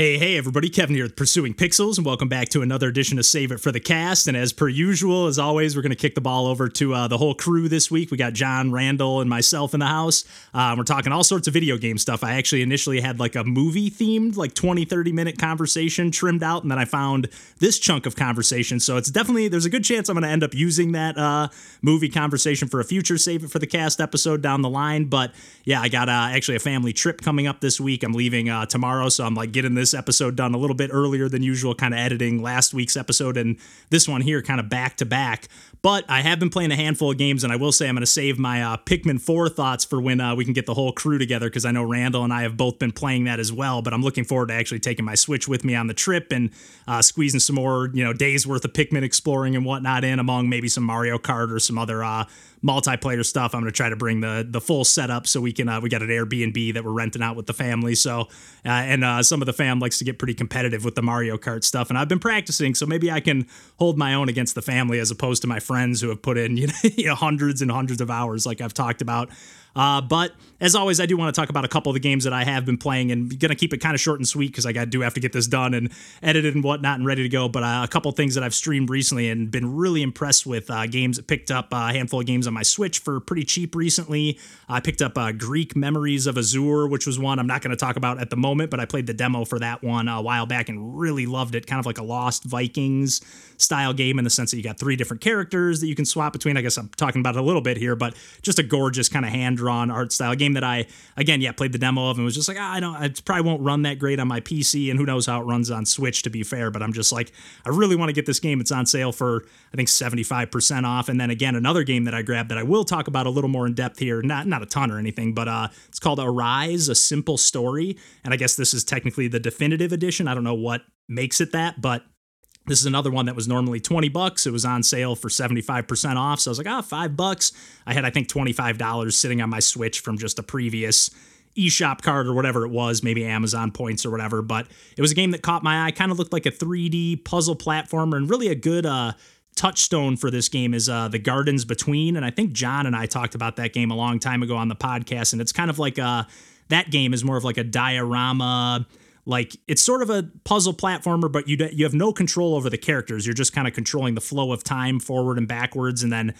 Hey, hey, everybody. Kevin here with Pursuing Pixels, and welcome back to another edition of Save It for the Cast. And as per usual, as always, we're going to kick the ball over to uh, the whole crew this week. We got John, Randall, and myself in the house. Uh, we're talking all sorts of video game stuff. I actually initially had like a movie themed, like 20, 30 minute conversation trimmed out, and then I found this chunk of conversation. So it's definitely, there's a good chance I'm going to end up using that uh, movie conversation for a future Save It for the Cast episode down the line. But yeah, I got uh, actually a family trip coming up this week. I'm leaving uh, tomorrow, so I'm like getting this this episode done a little bit earlier than usual, kind of editing last week's episode and this one here kind of back to back. But I have been playing a handful of games, and I will say I'm going to save my uh, Pikmin 4 thoughts for when uh, we can get the whole crew together because I know Randall and I have both been playing that as well. But I'm looking forward to actually taking my Switch with me on the trip and uh, squeezing some more, you know, days worth of Pikmin exploring and whatnot in among maybe some Mario Kart or some other uh, multiplayer stuff. I'm going to try to bring the the full setup so we can uh, we got an Airbnb that we're renting out with the family. So uh, and uh, some of the fam likes to get pretty competitive with the Mario Kart stuff, and I've been practicing, so maybe I can hold my own against the family as opposed to my friends who have put in you know, hundreds and hundreds of hours, like I've talked about. Uh, but as always, I do want to talk about a couple of the games that I have been playing and going to keep it kind of short and sweet because I got do have to get this done and edited and whatnot and ready to go. But uh, a couple things that I've streamed recently and been really impressed with uh, games. Picked up a handful of games on my Switch for pretty cheap recently. I picked up uh, Greak Memories of Azur, which was one I'm not going to talk about at the moment, but I played the demo for that one a while back and really loved it. Kind of like a Lost Vikings style game in the sense that you got three different characters that you can swap between. I guess I'm talking about it a little bit here, but just a gorgeous kind of hand drawn art style game that I again yeah played the demo of and was just like ah, I don't I probably won't run that great on my PC and who knows how it runs on Switch to be fair, but I'm just like I really want to get this game. It's on sale for I think 75% off, and then again another game that I grabbed that I will talk about a little more in depth here, not not a ton or anything, but uh, it's called Arise: A Simple Story, and I guess this is technically the definitive edition. I don't know what makes it that, but this is another one that was normally 20 bucks. It was on sale for 75% off. So I was like, ah, oh, five bucks. I had, I think, $25 sitting on my Switch from just a previous eShop card or whatever it was, maybe Amazon points or whatever. But it was a game that caught my eye. Kind of looked like a 3D puzzle platformer and really a good uh, touchstone for this game is uh, the Gardens Between. And I think John and I talked about that game a long time ago on the podcast. And it's kind of like a, uh, that game is more of like a diorama like it's sort of a puzzle platformer but you you have no control over the characters. You're just kind of controlling the flow of time forward and backwards and then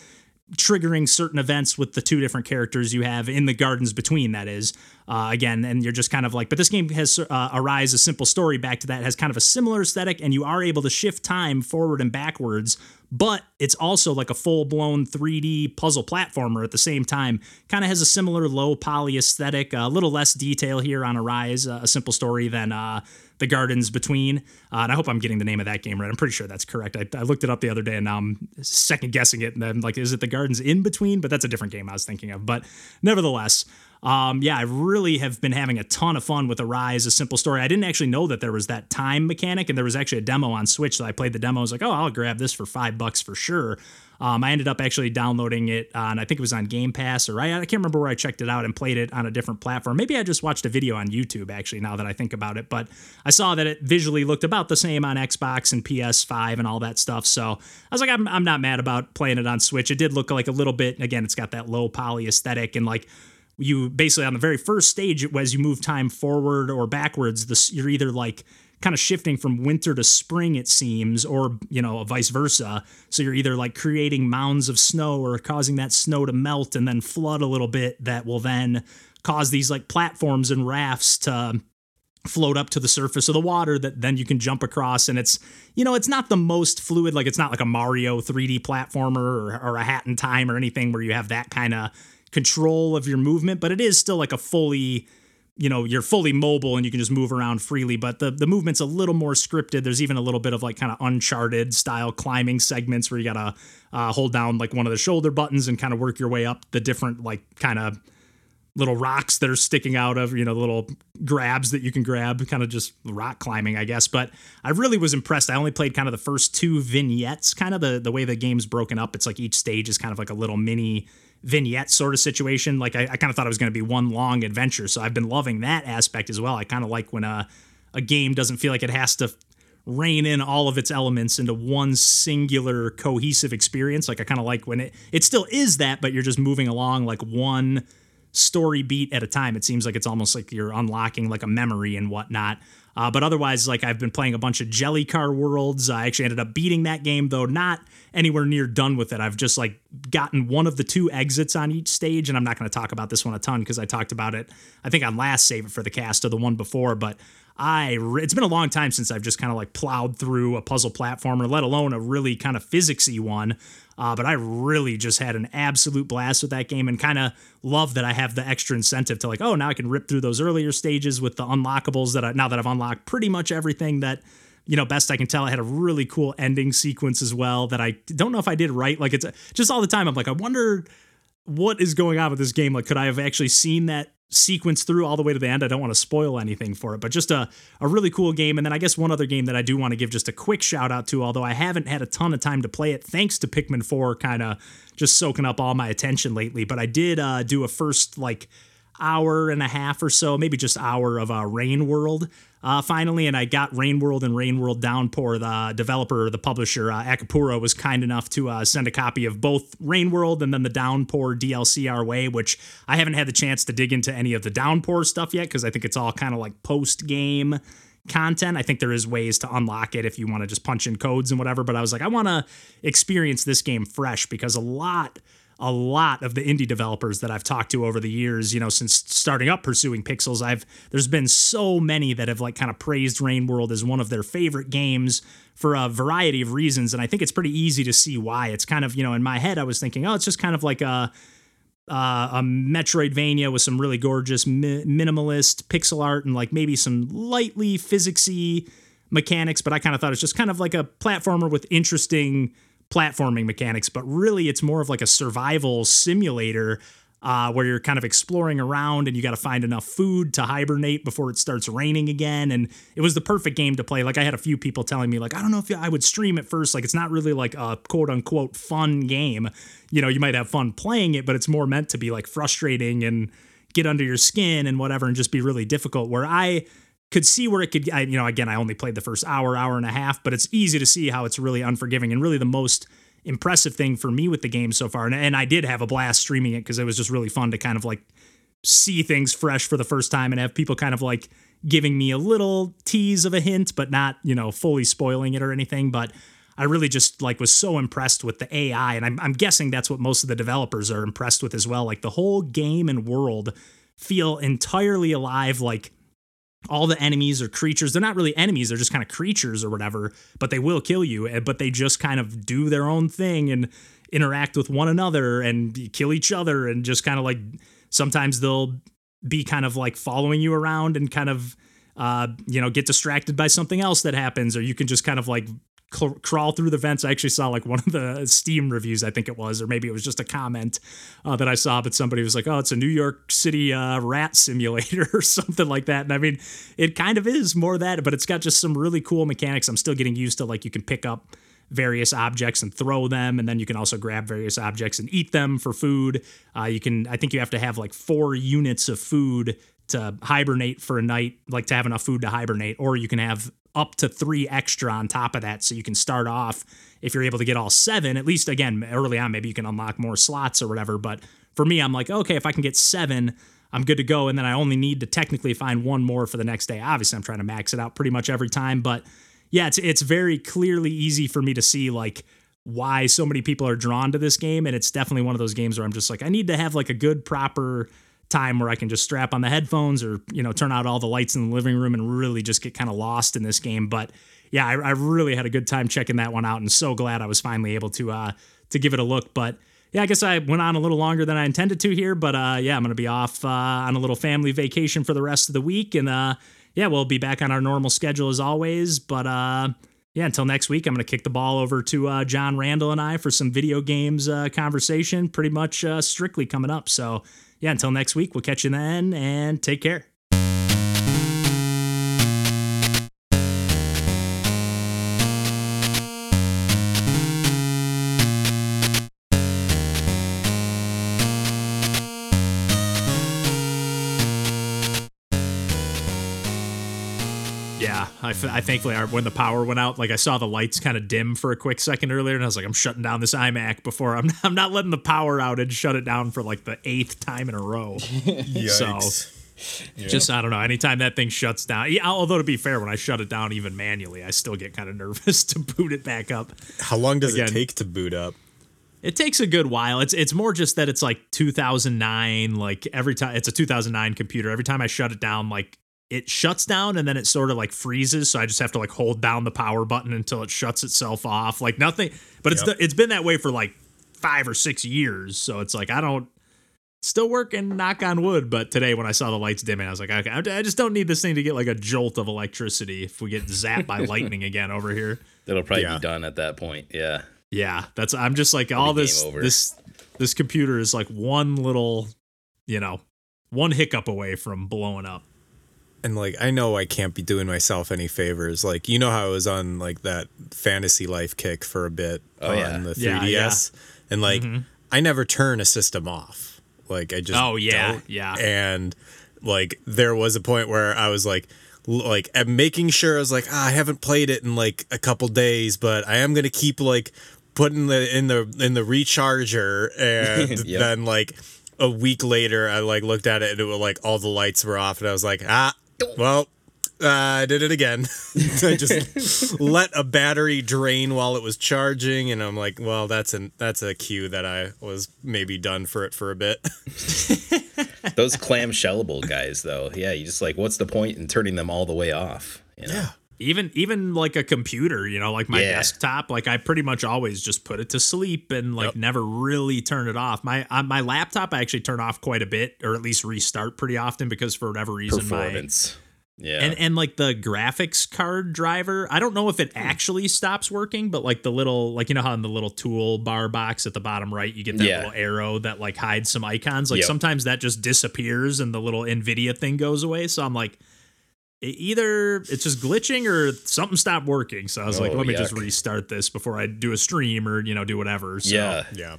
triggering certain events with the two different characters you have in the gardens between that is. Uh, again and you're just kind of like but this game has uh, arise a simple story back to that has kind of a similar aesthetic and you are able to shift time forward and backwards but it's also like a full blown 3D puzzle platformer at the same time. Kind of has a similar low poly aesthetic, a little less detail here on Arise, a simple story than uh, The Gardens Between. Uh, and I hope I'm getting the name of that game right. I'm pretty sure that's correct. I, I, looked it up the other day and now I'm second guessing it. And then, like, is it The Gardens in Between? But that's a different game I was thinking of. But nevertheless, um, yeah, I really have been having a ton of fun with Arise, a simple story. I didn't actually know that there was that time mechanic, and there was actually a demo on Switch that I played the demo. I was like, oh, I'll grab this for five bucks for sure. Um, I ended up actually downloading it on, I think it was on Game Pass, or I, I can't remember where I checked it out and played it on a different platform. Maybe I just watched a video on YouTube, actually, now that I think about it. But I saw that it visually looked about the same on Xbox and PS5 and all that stuff. So I was like, I'm, I'm not mad about playing it on Switch. It did look like a little bit, again, it's got that low poly aesthetic and like you basically on the very first stage as you move time forward or backwards. This you're either like kind of shifting from winter to spring it seems or you know vice versa. So you're either like creating mounds of snow or causing that snow to melt and then flood a little bit that will then cause these like platforms and rafts to float up to the surface of the water that then you can jump across. And it's you know it's not the most fluid. Like it's not like a mario 3d platformer or, or a hat in time or anything where you have that kind of control of your movement, but it is still like a fully you know you're fully mobile and you can just move around freely but the the movement's a little more scripted. There's even a little bit of like kind of uncharted style climbing segments where you gotta uh, hold down like one of the shoulder buttons and kind of work your way up the different like kind of little rocks that are sticking out of you know little grabs that you can grab kind of just rock climbing i guess. But i really was impressed. I only played kind of the first two vignettes kind of the the way the game's broken up. It's like each stage is kind of like a little mini vignette sort of situation. Like I, I kind of thought it was going to be one long adventure. So I've been loving that aspect as well. I kind of like when a a game doesn't feel like it has to rein in all of its elements into one singular cohesive experience. Like I kind of like when it it still is that, but you're just moving along like one story beat at a time. It seems like it's almost like you're unlocking like a memory and whatnot. Uh, but otherwise, like I've been playing a bunch of JellyCar Worlds. I actually ended up beating that game, though not anywhere near done with it. I've just like gotten one of the two exits on each stage, and I'm not going to talk about this one a ton because I talked about it, I think on last Save It for the Cast or the one before. But I, it's been a long time since I've just kind of like plowed through a puzzle platformer, let alone a really kind of physicsy one. Uh, but I really just had an absolute blast with that game and kind of love that I have the extra incentive to like, oh, now I can rip through those earlier stages with the unlockables that I, now that I've unlocked pretty much everything that, you know, best I can tell, I had a really cool ending sequence as well that I don't know if I did right. Like it's just all the time. I'm like, I wonder what is going on with this game. Like, could I have actually seen that sequence through all the way to the end. I don't want to spoil anything for it, but just a, a really cool game. And then I guess one other game that I do want to give just a quick shout out to, although I haven't had a ton of time to play it, thanks to Pikmin 4 kind of just soaking up all my attention lately. But I did uh, do a first like hour and a half or so, maybe just hour of uh, Rain World uh, finally, and I got Rain World and Rain World Downpour. The developer, the publisher, uh, Akupara, was kind enough to uh, send a copy of both Rain World and then the Downpour DLC our way, which I haven't had the chance to dig into any of the Downpour stuff yet because I think it's all kind of like post game content. I think there is ways to unlock it if you want to just punch in codes and whatever. But I was like, I want to experience this game fresh because a lot a lot of the indie developers that I've talked to over the years, you know, since starting up pursuing Pixels, I've there's been so many that have like kind of praised Rain World as one of their favorite games for a variety of reasons, and I think it's pretty easy to see why. It's kind of you know in my head I was thinking, oh, it's just kind of like a uh, a Metroidvania with some really gorgeous mi- minimalist pixel art and like maybe some lightly physicsy mechanics, but I kind of thought it's just kind of like a platformer with interesting platforming mechanics, but really it's more of like a survival simulator uh, where you're kind of exploring around and you got to find enough food to hibernate before it starts raining again. And it was the perfect game to play. Like I had a few people telling me, like, I don't know if I would stream it first. Like it's not really like a quote unquote fun game. You know, you might have fun playing it, but it's more meant to be like frustrating and get under your skin and whatever and just be really difficult. Where I could see where it could, I, you know, again, I only played the first hour, hour and a half, but it's easy to see how it's really unforgiving and really the most impressive thing for me with the game so far. And, and I did have a blast streaming it because it was just really fun to kind of like see things fresh for the first time and have people kind of like giving me a little tease of a hint, but not, you know, fully spoiling it or anything. But I really just like was so impressed with the AI. And I'm, I'm guessing that's what most of the developers are impressed with as well. Like the whole game and world feel entirely alive. Like all the enemies or creatures. They're not really enemies they're just kind of creatures or whatever but they will kill you eh, but they just kind of do their own thing and interact with one another and kill each other and just kind of like sometimes they'll be kind of like following you around and kind of uh, you know get distracted by something else that happens or you can just kind of like crawl through the vents. I actually saw like one of the Steam reviews, I think it was, or maybe it was just a comment uh, that I saw, but somebody was like, "Oh, it's a New York City uh, rat simulator or something like that." And I mean, it kind of is more that, but it's got just some really cool mechanics. I'm still getting used to like you can pick up various objects and throw them and then you can also grab various objects and eat them for food uh, you can i think you have to have like four units of food to hibernate for a night like to have enough food to hibernate or you can have up to three extra on top of that. So you can start off, if you're able to get all seven, at least again, early on, maybe you can unlock more slots or whatever. But for me, I'm like, okay, if I can get seven, I'm good to go. And then I only need to technically find one more for the next day. Obviously, I'm trying to max it out pretty much every time. But yeah, it's it's very clearly easy for me to see like why so many people are drawn to this game. And it's definitely one of those games where I'm just like, I need to have like a good, proper time where I can just strap on the headphones or, you know, turn out all the lights in the living room and really just get kind of lost in this game. But yeah, I, I, really had a good time checking that one out and so glad I was finally able to uh to give it a look. But yeah, I guess I went on a little longer than I intended to here, but uh yeah, I'm gonna be off uh, on a little family vacation for the rest of the week and uh yeah, we'll be back on our normal schedule as always. But uh yeah, until next week, I'm going to kick the ball over to uh, John Randall and I for some video games uh, conversation, pretty much uh, strictly coming up. So yeah, until next week, we'll catch you then and take care. I, I thankfully when the power went out, like I saw the lights kind of dim for a quick second earlier, and I was like, I'm shutting down this iMac before I'm I'm not letting the power outage shut it down for like the eighth time in a row. So Just I don't know. Anytime that thing shuts down, yeah, although to be fair, when I shut it down even manually, I still get kind of nervous to boot it back up. How long does Again. it take to boot up? It takes a good while. It's it's more just that it's like 2009. Like every time it's a 2009 computer. Every time I shut it down, like it shuts down and then it sort of like freezes. So I just have to like hold down the power button until it shuts itself off. Like nothing. But it's Yep. it's been that way for like five or six years. So it's like I don't. Still working, knock on wood. But today, when I saw the lights dimming, I was like, okay, I I just don't need this thing to get like a jolt of electricity if we get zapped by lightning again over here. That'll probably Yeah. be done at that point. Yeah. Yeah, that's I'm just like all this over. this this computer is like one little, you know, one hiccup away from blowing up. And like I know I can't be doing myself any favors. Like you know how I was on like that fantasy life kick for a bit Oh, on yeah. the 3DS, Yeah, yeah. and like Mhm. I never turn a system off. Like I just Oh, yeah, don't. yeah. And like there was a point where I was like like I'm making sure I was like ah, I haven't played it in like a couple days, but I am gonna keep like putting the in the in the recharger and Yep. then like a week later I like looked at it and it was like all the lights were off and I was like ah well uh, I did it again. I just let a battery drain while it was charging, and I'm like, well, that's an that's a cue that I was maybe done for it for a bit. Those clamshellable guys, though, yeah, you just like, what's the point in turning them all the way off? You know? Even even like a computer, you know, like my Yeah. desktop, like I pretty much always just put it to sleep and like Yep. never really turn it off. My on my laptop, I actually turn off quite a bit, or at least restart pretty often because for whatever reason, my Performance. Yeah. And and like the graphics card driver, I don't know if Hmm. it actually stops working, but like the little like you know how in the little tool bar box at the bottom right you get that Yeah. little arrow that like hides some icons. Like Yep. sometimes that just disappears and the little Nvidia thing goes away. So I'm like either it's just glitching or something stopped working. So I was like, Oh, let me just restart this before I do a stream or you know do whatever. So, yeah. Yeah,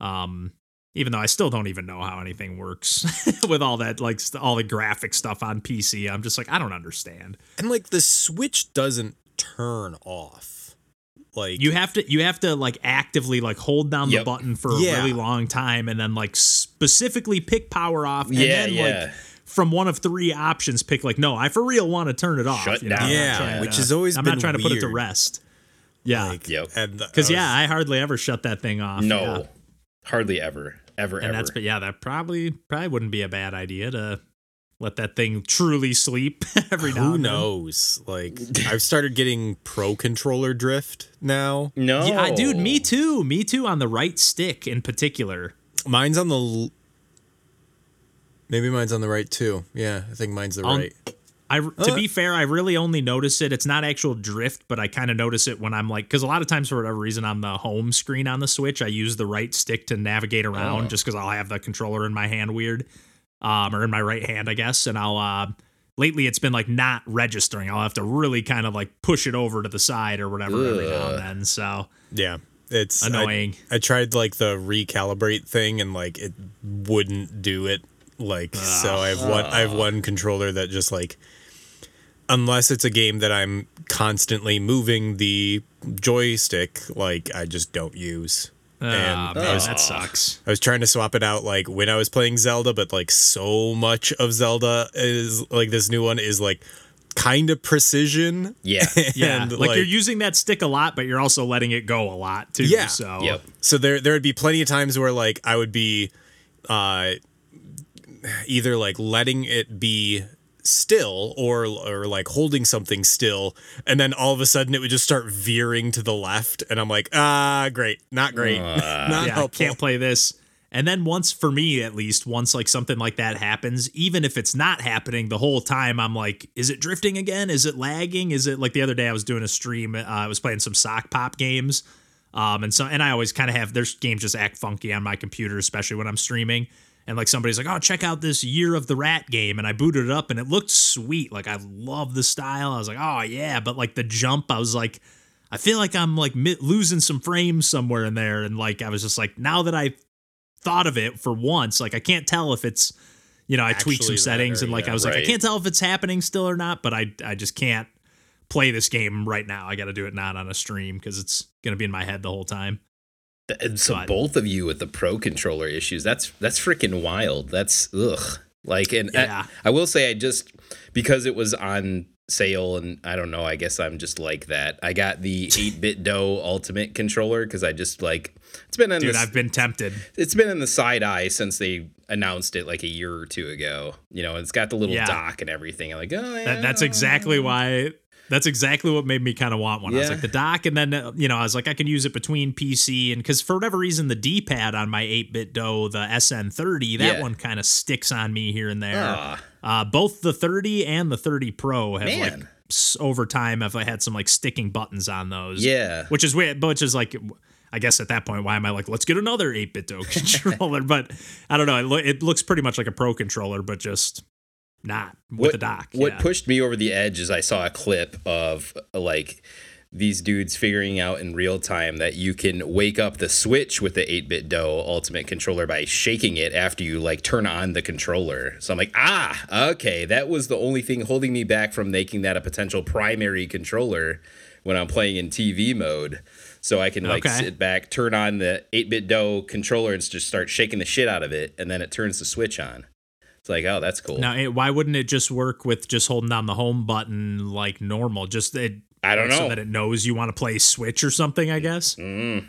Um, even though I still don't even know how anything works with all that like st- all the graphic stuff on PC, I'm just like I don't understand. and like the switch doesn't turn off. Like you have to you have to like actively like hold down Yep. the button for a Yeah. really long time and then like specifically pick power off and Yeah, then yeah. like from one of three options pick like no i for real want to turn it off Shut you know? down. Yeah, which to- has always i'm been not trying to put it to rest yeah like, Yep. because yeah i hardly ever shut that thing off No. yeah. Hardly ever. Ever, and ever. that's but yeah that probably probably wouldn't be a bad idea to let that thing truly sleep every now who and then. knows? Like I've started getting pro controller drift now. no. yeah, dude, me too. Me too on the right stick in particular. Mine's on the. L- Maybe mine's on the right too. Yeah, I think mine's the On- right. I to Uh. be fair, I really only notice it. It's not actual drift, but I kind of notice it when I'm like, because a lot of times for whatever reason on the home screen on the Switch, I use the right stick to navigate around, Oh. just because I'll have the controller in my hand weird, um, or in my right hand, I guess, and I'll. uh Lately, it's been like not registering. I'll have to really kind of like push it over to the side or whatever every now and then. So Yeah, it's I- annoying. I, tried like the recalibrate thing and like it wouldn't do it. Like so, I have one. I have one controller that just like, unless it's a game that I'm constantly moving the joystick, like I just don't use. Ah, And man, was- that sucks. I was trying to swap it out like when I was playing Zelda, but like so much of Zelda is like this new one is like kind of precision. Yeah. Yeah, And, like, you're using that stick a lot, but you're also letting it go a lot too. Yeah. So Yep. so there there would be plenty of times where like I would be uh either like letting it be still or or like holding something still and then all of a sudden it would just start veering to the left and I'm like ah great not great not yeah, I helpful can't play this. And then once, for me at least, once like something like that happens, even if it's not happening the whole time, I'm like, is it drifting again? Is it lagging? Is it like the other day I was doing a stream, uh, I was playing some Sokpop games. Um, and so, and I always kind of have, there's games just act funky on my computer, especially when I'm streaming. And like somebody's like, oh, check out this Year of the Rat game. And I booted it up and it looked sweet. Like I love the style. I was like, oh, yeah. But like the jump, I was like, I feel like I'm like mi- losing some frames somewhere in there. And like, I was just like, now that I thought of it for once, like, I can't tell if it's, you know, I tweaked some Actually settings and like, area, I was like, I can't tell if it's happening still or not, but I, I just can't play this game right now. I got to do it not on a stream because it's going to be in my head the whole time. And so both of you with the pro controller issues, that's that's freaking wild. That's ugh. Like, and Yeah. I, I will say, I just because it was on sale, and I don't know. I guess I'm just like that. I got the 8BitDo ultimate controller because I just like it's been in Dude, the, I've been tempted. it's been in the side eye since they announced it like a year or two ago. You know, it's got the little Yeah. dock and everything. I'm like, oh yeah, That, that's exactly why. That's exactly what made me kind of want one. I was like the dock, and then uh, you know I was like I can use it between PC and because for whatever reason the D-pad on my 8BitDo, the SN30, that Yeah. one kind of sticks on me here and there. Ah. Uh, both the 30 and the 30 Pro have like Man. s- over time have I had some like sticking buttons on those. Yeah. which is weird, but which is like. I guess at that point, why am I like, let's get another 8BitDo controller? but I don't know. It, lo- it looks pretty much like a Pro controller, but just not with what, the dock. What yeah. pushed me over the edge is I saw a clip of like these dudes figuring out in real time that you can wake up the switch with the 8BitDo ultimate controller by shaking it after you like turn on the controller. So I'm like, "Ah, okay, that was the only thing holding me back from making that a potential primary controller when I'm playing in TV mode." So I can like Okay. sit back, turn on the 8BitDo controller and just start shaking the shit out of it and then it turns the switch on. It's like, "Oh, that's cool." Now, why wouldn't it just work with just holding down the home button like normal? Just it, I don't so know. that it knows you want to play Switch or something. I guess. Mm.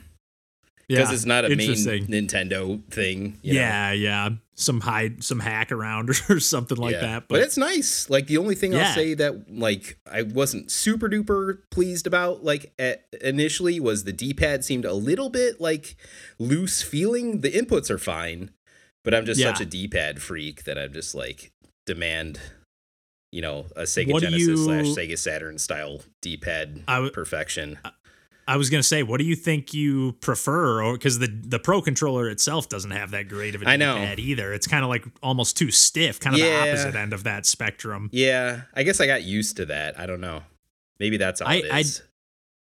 Yeah, because it's not a main. Nintendo thing. you know? yeah, yeah, some hide, some hack around or something like Yeah. that. But, But, it's nice. Like the only thing I'll say that like I wasn't super duper pleased about like at, initially was the D-pad seemed a little bit like loose feeling. The inputs are fine, but I'm just Yeah. such a D-pad freak that I'm just like demand you know a Sega What Genesis slash Sega Saturn style D-pad w- perfection. I was gonna say, what do you think you prefer? Or because the the Pro controller itself doesn't have that great of a I know. D-pad either. It's kind of like almost too stiff, kind of Yeah. the opposite end of that spectrum. Yeah, I guess I got used to that. I don't know. Maybe that's all I- it is.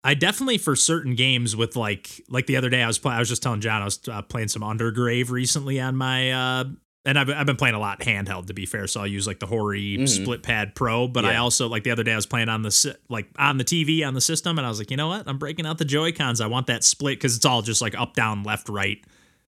I definitely for certain games with like like the other day I was playing I was just telling John I was uh, playing some Undergrave recently on my uh and I've, I've been playing a lot handheld to be fair so I'll use like the Hori Mhm. split pad pro but I also like the other day I was playing on the si- like on the TV on the system and I was like you know what I'm breaking out the Joy Cons I want that split because it's all just like up down left right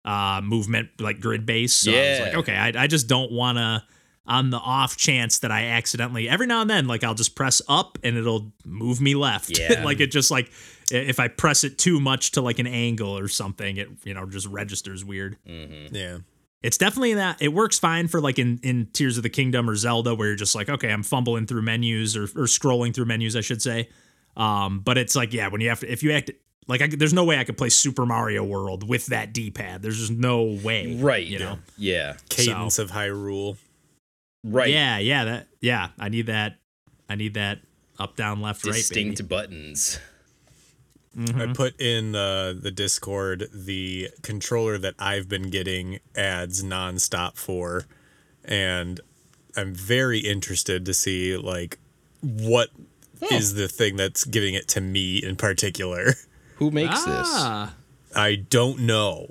uh movement like grid base so I was like Yeah. okay I, I just don't want to on the off chance that I accidentally every now and then like I'll just press up and it'll move me left. Yeah. like it just like if I press it too much to like an angle or something, it you know just registers weird. hmm Yeah. It's definitely that it works fine for like in in Tears of the Kingdom or Zelda where you're just like okay I'm fumbling through menus or or scrolling through menus I should say. Um, but it's like yeah when you have to if you act like I, there's no way I could play Super Mario World with that D-pad. There's just no way. Right. You know. Yeah. Cadence of Hyrule. Right. Yeah, yeah, that yeah. I need that. I need that up, down, left, right. Distinct right. buttons. Baby. Mhm. I put in uh, the Discord the controller that I've been getting ads nonstop for, and I'm very interested to see like what is the thing that's giving it to me in particular. Who makes Ah, I don't know.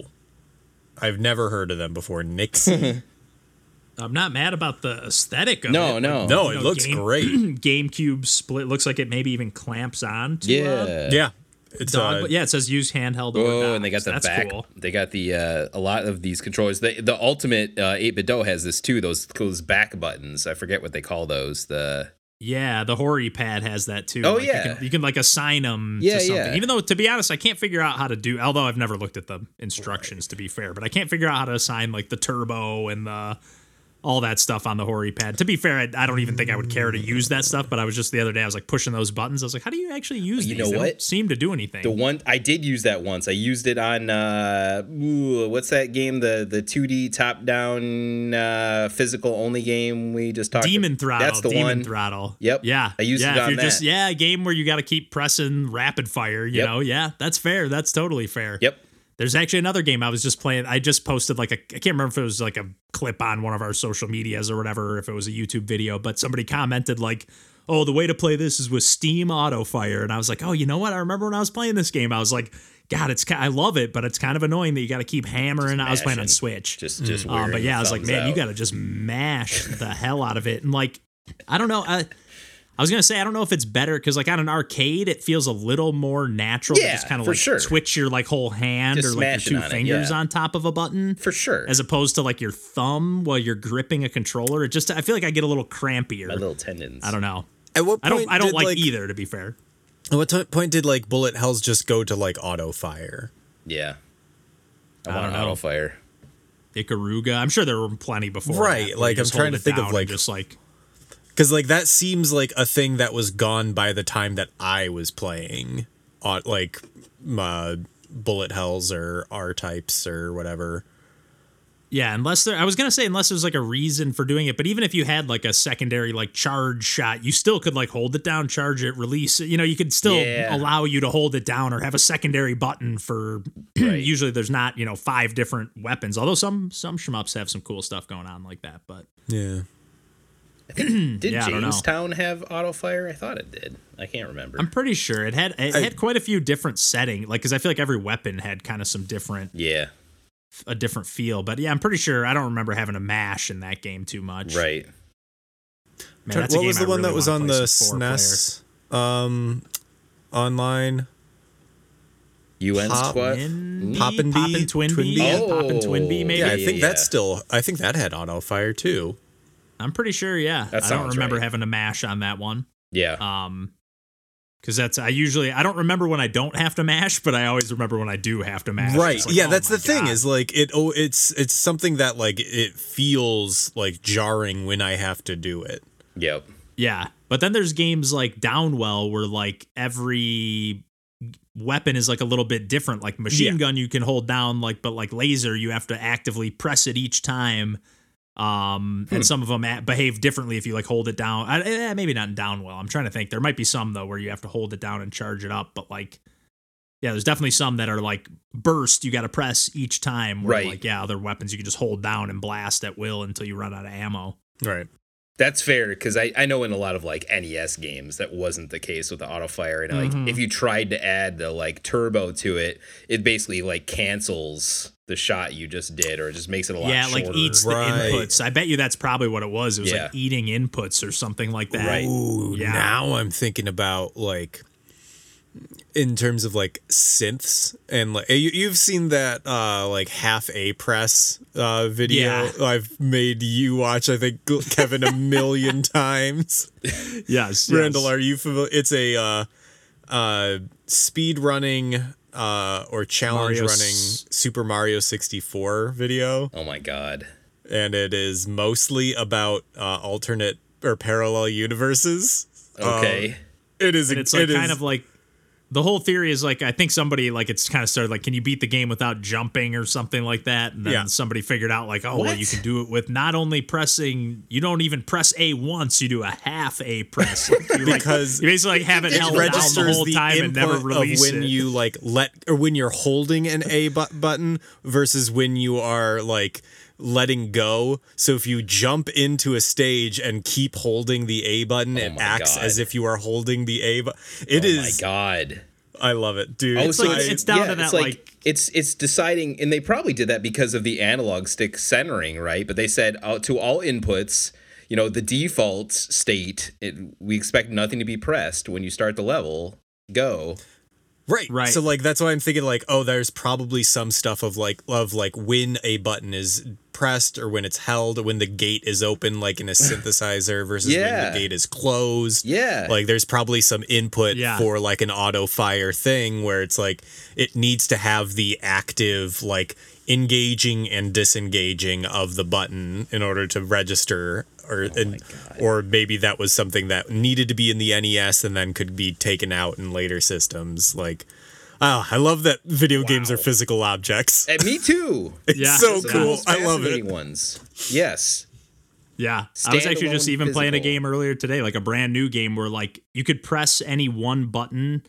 I've never heard of them before. NYXI. I'm not mad about the aesthetic of No, it. no. Like, no, you it know, looks game- great. GameCube split looks like it maybe even clamps on. To, this? uh, Yeah. Yeah, it's dog, uh, but yeah, it says use handheld. Oh, and they got the That's back. Cool. They got the uh, a lot of these controllers. The the ultimate uh, eight bit dough has this too. Those those back buttons. I forget what they call those. The Yeah, the Hori pad has that too. Oh, Like, yeah. you can, you can like assign them Yeah, to something. yeah. Even though, to be honest, I can't figure out how to do. Although I've never looked at the instructions to be fair, but I can't figure out how to assign like the turbo and the all that stuff on the Hori pad. To be fair, I, I don't even think I would care to use that stuff. But I was just the other day, I was like pushing those buttons. I was like, how do you actually use You these? know They what? Don't seem to do anything. the one I did use that once. I used it on uh, ooh, what's that game? The the two D top down uh, physical only game we just talked. Demon about. Throttle. That's the Demon one. Throttle. Yep. Yeah. I used yeah, it if on you're just yeah, a game where you got to keep pressing rapid fire. You Yep. know. Yeah, that's fair. That's totally fair. Yep. There's actually another game I was just playing. I just posted like a I can't remember if it was like a clip on one of our social medias or whatever, or if it was a YouTube video, but somebody commented like, "Oh, the way to play this is with Steam Auto Fire," and I was like, "Oh, you know what? I remember when I was playing this game, I was like." God, it's I love it, but it's kind of annoying that you got to keep hammering. I was playing on. Switch, Just just um, wearing but yeah, I was like, thumbs man, you got to just mash the hell out of it, and like, I don't know, I I was gonna say I don't know if it's better because like on an arcade it feels a little more natural Yeah, to just kind of for like sure. twitch your like whole hand Just or like your two on it, fingers yeah. on top of a button For sure. as opposed to like your thumb while you're gripping a controller. It just I feel like I get a little crampier. My little tendons. I don't know. At what I don't I don't did, like, either to be fair. At what t- point did like bullet hells just go to like auto fire? Yeah. I, I want don't an know. auto fire. Ikaruga. I'm sure there were plenty before. Right, that, like, I'm trying to think of, down and like- just like Because like that seems like a thing that was gone by the time that I was playing, on like uh, bullet hells or R types or whatever. Yeah, unless there, I was gonna say unless there's like a reason for doing it, but even if you had like a secondary like charge shot, you still could like hold it down, charge it, release it. You know, you could still Yeah. allow you to hold it down or have a secondary button for. Right. usually, there's not you know five different weapons. Although some some shmups have some cool stuff going on like that, but Yeah. Did Yeah, I don't know. Jamestown have auto fire? I thought it did. I can't remember. I'm pretty sure it had it had quite a few different setting. Like, because I feel like every weapon had kind of some different yeah. a different feel. But yeah, I'm pretty sure I don't remember having a mash in that game too much. Right. Man, that's a what game was I the one really that was on the. SNES um, online? UN Pop squad. Twin Pop and Pop Bee? and Twin Twin Bee, Bee? Pop'n TwinBee, Oh, maybe. Yeah, I think yeah, that's still. I think that had auto fire too. I'm pretty sure. Yeah, That I don't remember right. having a mash on that one. Yeah. Um, because that's I usually I don't remember when I don't have to mash, but I always remember when I do have to mash. right. Like, yeah, oh that's my the thing is like it. Oh, it's it's something that like it feels like jarring when I have to do it. yep. Yeah, but then there's games like Downwell where like every weapon is like a little bit different. Like machine Yeah. gun you can hold down, like but like laser you have to actively press it each time. Um, Hmm. and some of them a- behave differently if you like hold it down. I, eh, maybe not in Downwell. I'm trying to think. There might be some though where you have to hold it down and charge it up, but like. Yeah, there's definitely some that are like burst. You got to press each time. Where, Right. Like yeah, other weapons you can just hold down and blast at will until you run out of ammo. Right. That's fair because I, I know in a lot of like NES games that wasn't the case with the auto fire and like Mm-hmm. if you tried to add the like turbo to it, it basically like cancels the shot you just did or it just makes it a lot yeah, shorter. like eats the Right. inputs. I bet you that's probably what it was. It was Yeah. like eating inputs or something like that. Right. Ooh, Yeah. now I'm thinking about like in terms of like synths and like you, you've seen that uh like half a press uh video Yeah. I've made you watch I think Kevin a million times. Yes, Randall, yes. are you familiar? It's a uh uh speed running uh or challenge Mario running s- Super Mario 64 video oh my god. and it is mostly about uh alternate or parallel universes. Okay. It is And it's like it kind is- of like the whole theory is like I think somebody like it's kind of started like can you beat the game without jumping or something like that and then Yeah. somebody figured out like oh well you can do it with not only pressing you don't even press A once you do a half A press Like, you, like, Because you basically like have it, it held down the whole the time and never release when it. you like let or when you're holding an A bu- button versus when you are like letting go. So if you jump into a stage and keep holding the A button, it Oh my acts God. as if you are holding the A button. It oh is. my god. I love it, dude. Oh, It's so like- it's, it's down yeah, to that, it's like, like- it's it's deciding, and they probably did that because of the analog stick centering, right? But they said uh, to all inputs, you know, the default state, it, we expect nothing to be pressed when you start the level. Go. Right. Right. So like that's why I'm thinking like, oh, there's probably some stuff of like of like when a button is pressed or when it's held, when the gate is open, like in a synthesizer versus when the gate is closed. Yeah. Like there's probably some input Yeah. for like an auto fire thing where it's like it needs to have the active like engaging and disengaging of the button in order to register or oh and, or maybe that was something that needed to be in the NES and then could be taken out in later systems like oh I love that video games are physical objects And me too. it's Yeah. so Yeah. cool I love it fascinating Ones. Yes. Yeah. I was actually just Standalone even playing a game earlier today, like a brand new game where like you could press any one button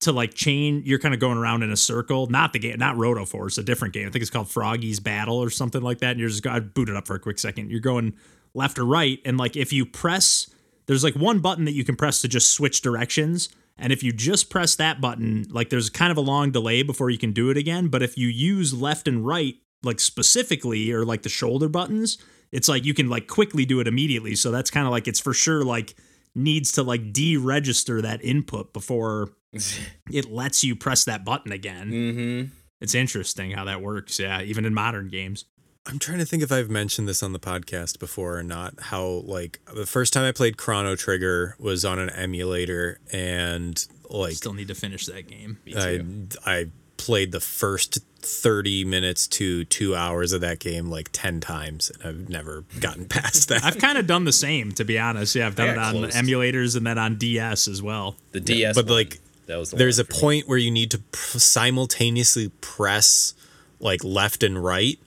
to like change you're kind of going around in a circle. Not the game, not Roto Force, a different game. I think it's called Froggy's Battle or something like that. And you're just I boot it up for a quick second. You're going left or right. And like if you press there's like one button that you can press to just switch directions. And if you just press that button, like there's kind of a long delay before you can do it again. But if you use left and right, like specifically, or like the shoulder buttons, it's like you can like quickly do it immediately. So that's kind of like it's for sure like needs to like deregister that input before it lets you press that button again. Mm-hmm. It's interesting how that works. Yeah, even in modern games. I'm trying to think if I've mentioned this on the podcast before or not. How like the first time I played Chrono Trigger was on an emulator, and like Still need to finish that game. I I played the first 30 minutes to two hours of that game like 10 times, and I've never gotten past that. I've kind of done the same, to be honest. Yeah, I've done it on close. emulators and then on DS as well. The DS, but one, like that was the there's a one for me. point where you need to pr- simultaneously press like left and right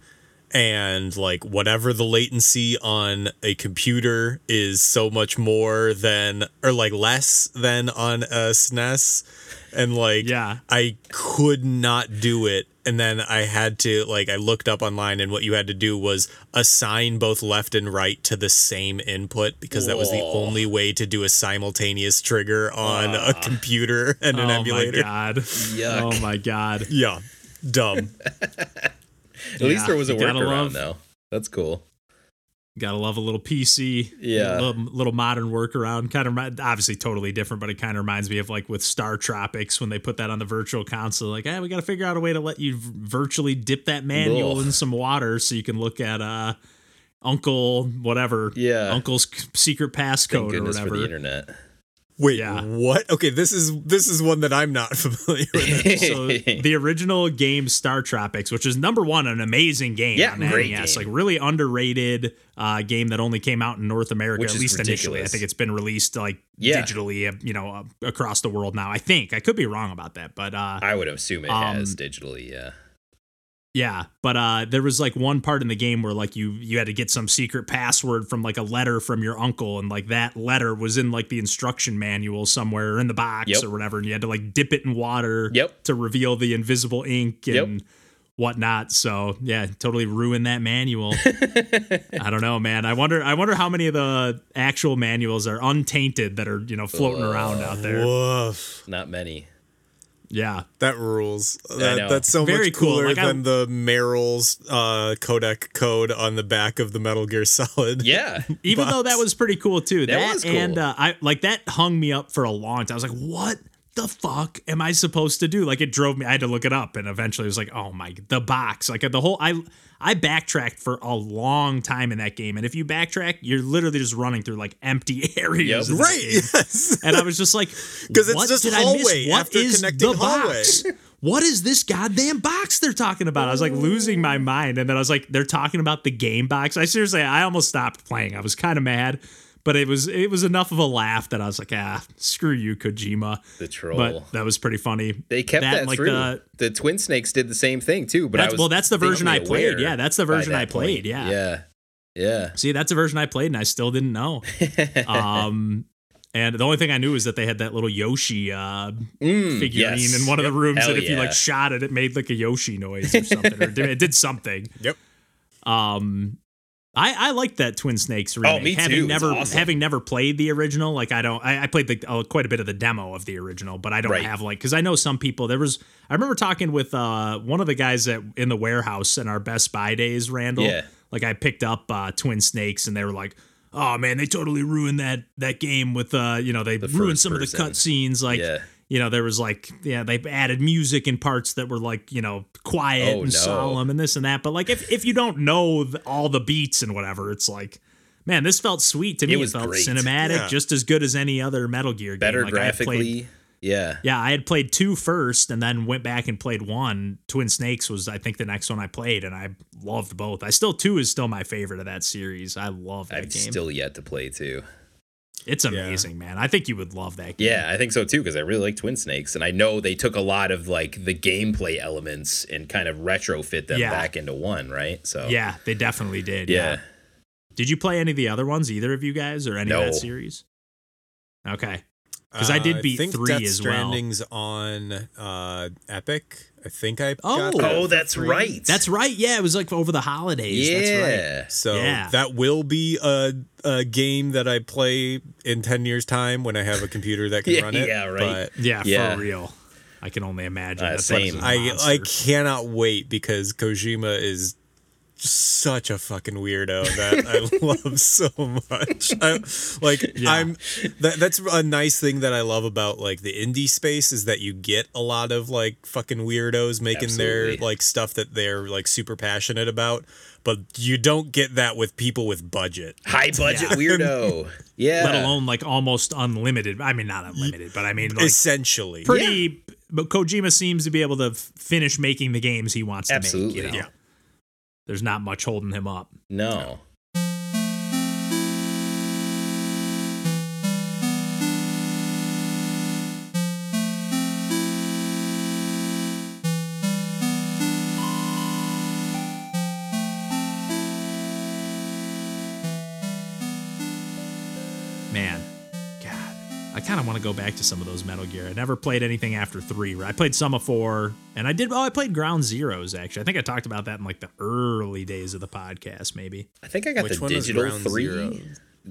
and like whatever the latency on a computer is so much more than or like less than on a SNES and like Yeah. I could not do it and then I had to like I looked up online and what you had to do was assign both left and right to the same input because that was the only way to do a simultaneous trigger on a computer and an oh emulator. Oh my god. Yuck. Oh my god. Yeah. Dumb. At least there was a workaround though. That's cool. Gotta love a little PC. Yeah. A little, little modern workaround. Kind of obviously totally different, but it kind of reminds me of like with StarTropics when they put that on the virtual console. Like, hey, we gotta figure out a way to let you virtually dip that manual Ugh. in some water so you can look at uh Uncle whatever. Yeah. Uncle's secret passcode or goodness for whatever. the internet. Wait, Yeah. what? Okay, this is this is one that I'm not familiar with. so the original game StarTropics, which is number one, an amazing game. Yeah, on great NES, game. like really underrated uh, game that only came out in North America, Which at is least initially. I think it's been released like Yeah. digitally, uh, you know, uh, across the world now. I think I could be wrong about that, but uh, I would assume it Um, has digitally. Yeah. Yeah. But uh, there was like one part in the game where like you you had to get some secret password from like a letter from your uncle, and like that letter was in like the instruction manual somewhere in the box Yep. or whatever, and you had to like dip it in water. Yep. to reveal the invisible ink Yep. and whatnot. So yeah, totally ruined that manual. I don't know, man. I wonder. I wonder how many of the actual manuals are untainted that are you know floating around out there. Woof. Not many. Yeah, That rules. That, that's so Very much cool. cooler Like, I- than the Meryl's uh, codec code on the back of the Metal Gear Solid. Yeah. even though that was pretty cool too. That, That was cool. and uh, I like that hung me up for a long time. I was like, what the fuck am I supposed to do? Like it drove me. I had to look it up, and eventually it was like, oh my, the box. Like at the whole I. I backtracked for a long time in that game, and if you backtrack, you're literally just running through like empty areas. Yep. Right. Yes. And I was just like, 'Cause it's just did I hallway miss? What after is connecting the hallway. box? What is this goddamn box they're talking about? I was like losing my mind, and then I was like, they're talking about the game box. I seriously, I almost stopped playing. I was kind of mad, but it was it was enough of a laugh that I was like, ah, screw you, Kojima. The troll. But that was pretty funny. they kept that, and, like through. the The, Twin Snakes did the same thing too, but I That's- was well, that's the version I played. Yeah, that's the version I played, point. yeah. Yeah. Yeah. see, that's a version I played, and I still didn't know. um, and the only thing I knew is that they had that little Yoshi uh, Mm, figurine yes. in one of the rooms Hell that if you like shot it, it made like a Yoshi noise or something, or it did something. Yep. Um, I I liked that Twin Snakes remake. Oh, me having too. Never awesome. having never played the original, like I don't. I, I played the, uh, quite a bit of the demo of the original, but I don't Right. have like because I know some people. There was I remember talking with uh one of the guys that in the warehouse in our Best Buy days, Randall. Yeah. Like I picked up uh, Twin Snakes, and they were like. Oh man, they totally ruined that that game with uh you know they The ruined some of the person. cut scenes like Yeah. You know there was like yeah they added music in parts that were like you know quiet Oh, and no. solemn and this and that but like if, if you don't know the, all the beats and whatever it's like man this felt sweet to me it, was felt great. cinematic Yeah. just as good as any other metal gear game Better Like, I played- graphically. yeah. yeah i had played two first and then went back and played one twin snakes was i think the next one i played and i loved both i still two is still my favorite of that series i love that I've game still yet to play too. It's amazing man i think you would love that game Yeah, I think so too because I really like Twin Snakes, and I know they took a lot of like the gameplay elements and kind of retrofit them Yeah. back into one, right? So yeah they definitely did yeah. Did you play any of the other ones, either of you guys, or any of that series? Okay. 'Cause I did Uh, beat think three Death as well. Stranding's on uh, Epic. I think I Oh. got that Oh, that's free. right. That's right. Yeah, it was like over the holidays. That's right. yeah. So Yeah. that will be a, a game that I play in 10 years time when I have a computer that can Yeah, run it. yeah, right. But Yeah, Yeah. for real. I can only imagine. Uh, That's same. I a I monster. I cannot wait because Kojima is such a fucking weirdo that I love so much. I, like Yeah. I'm that that's a nice thing that I love about like the indie space is that you get a lot of like fucking weirdos making their like stuff that they're like super passionate about, but you don't get that with people with budget. High budget weirdo. Yeah. let alone like almost unlimited. I mean, not unlimited, but I mean like Essentially. pretty. But Kojima seems to be able to f- finish making the games he wants to make. You know? Yeah. There's not much holding him up. No. Go back to some of those Metal Gear. I never played anything after three. I played some of four, and I did. Oh, I played Ground Zeroes actually. I think I talked about that in like the early days of the podcast, maybe. I think I got Which the one was digital Ground three. Zero?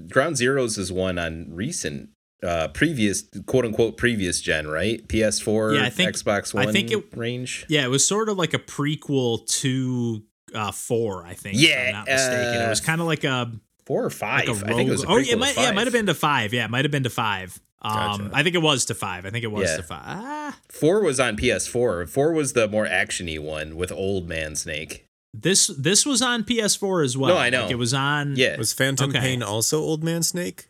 Ground Zeroes is one on recent, uh, previous quote unquote previous gen, right? PS4, Yeah, I think- Xbox I One think it- range. Yeah, it was sort of like a prequel to uh, four. I think. if Yeah, I'm not mistaken. it uh, was kind of like a Four or five. like. I think it was a oh, yeah, it might, yeah, it might have been to five. Yeah, it might have been to five. Um, Gotcha. I think it was to five. I think it was Yeah. to five. Ah, Four was on PS4. Four was the more actiony one with Old Man Snake. this this was on PS4 as well. No, I know. Like, it was on. Yeah, Was Phantom Okay. Pain also Old Man Snake?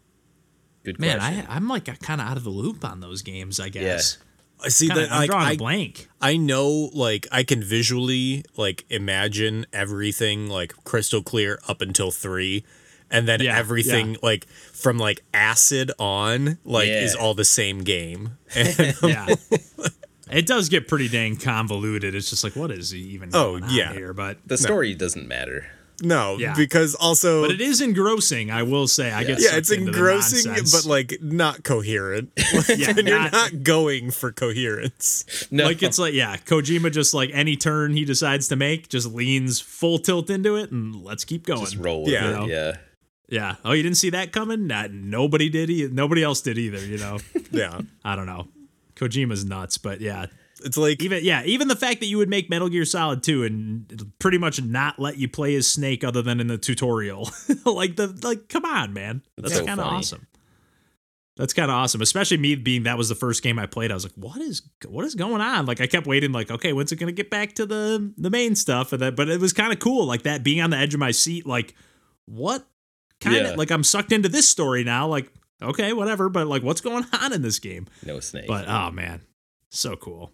good Man, question. I, I'm like kind of out of the loop on those games. I guess. I see Kinda, that I'm like drawing I, a blank. I know like I can visually like imagine everything like crystal clear up until 3 and then Yeah, everything yeah. like from like acid on like Yeah. is all the same game. Yeah. It does get pretty dang convoluted. It's just like, what is even Oh, going on yeah. here? But the story doesn't matter. no, Yeah. because also but it is engrossing. I will say. I get yeah, sucked it's into the engrossing but like not coherent. Yeah, and you're not- not going for coherence. No, like it's like yeah, Kojima just like any turn he decides to make, just leans full tilt into it, and let's keep going. just roll with Yeah. it. Yeah. Yeah. Oh, you didn't see that coming? Not nobody did. E- nobody else did either. You know. Yeah. I don't know. Kojima's nuts, but yeah, It's like even yeah, even the fact that you would make Metal Gear Solid 2 and pretty much not let you play as Snake other than in the tutorial. like the like come on, man. That's so kind of awesome. That's kind of awesome, especially me being that was the first game I played. I was like, "What is what is going on?" Like I kept waiting, like, "Okay, when's it gonna get back to the the main stuff?" And that, but it was kind of cool, like that being on the edge of my seat. Like, what kind of Yeah. like I'm sucked into this story now? Like, okay, whatever, but like, what's going on in this game? No snake. But oh man, so cool.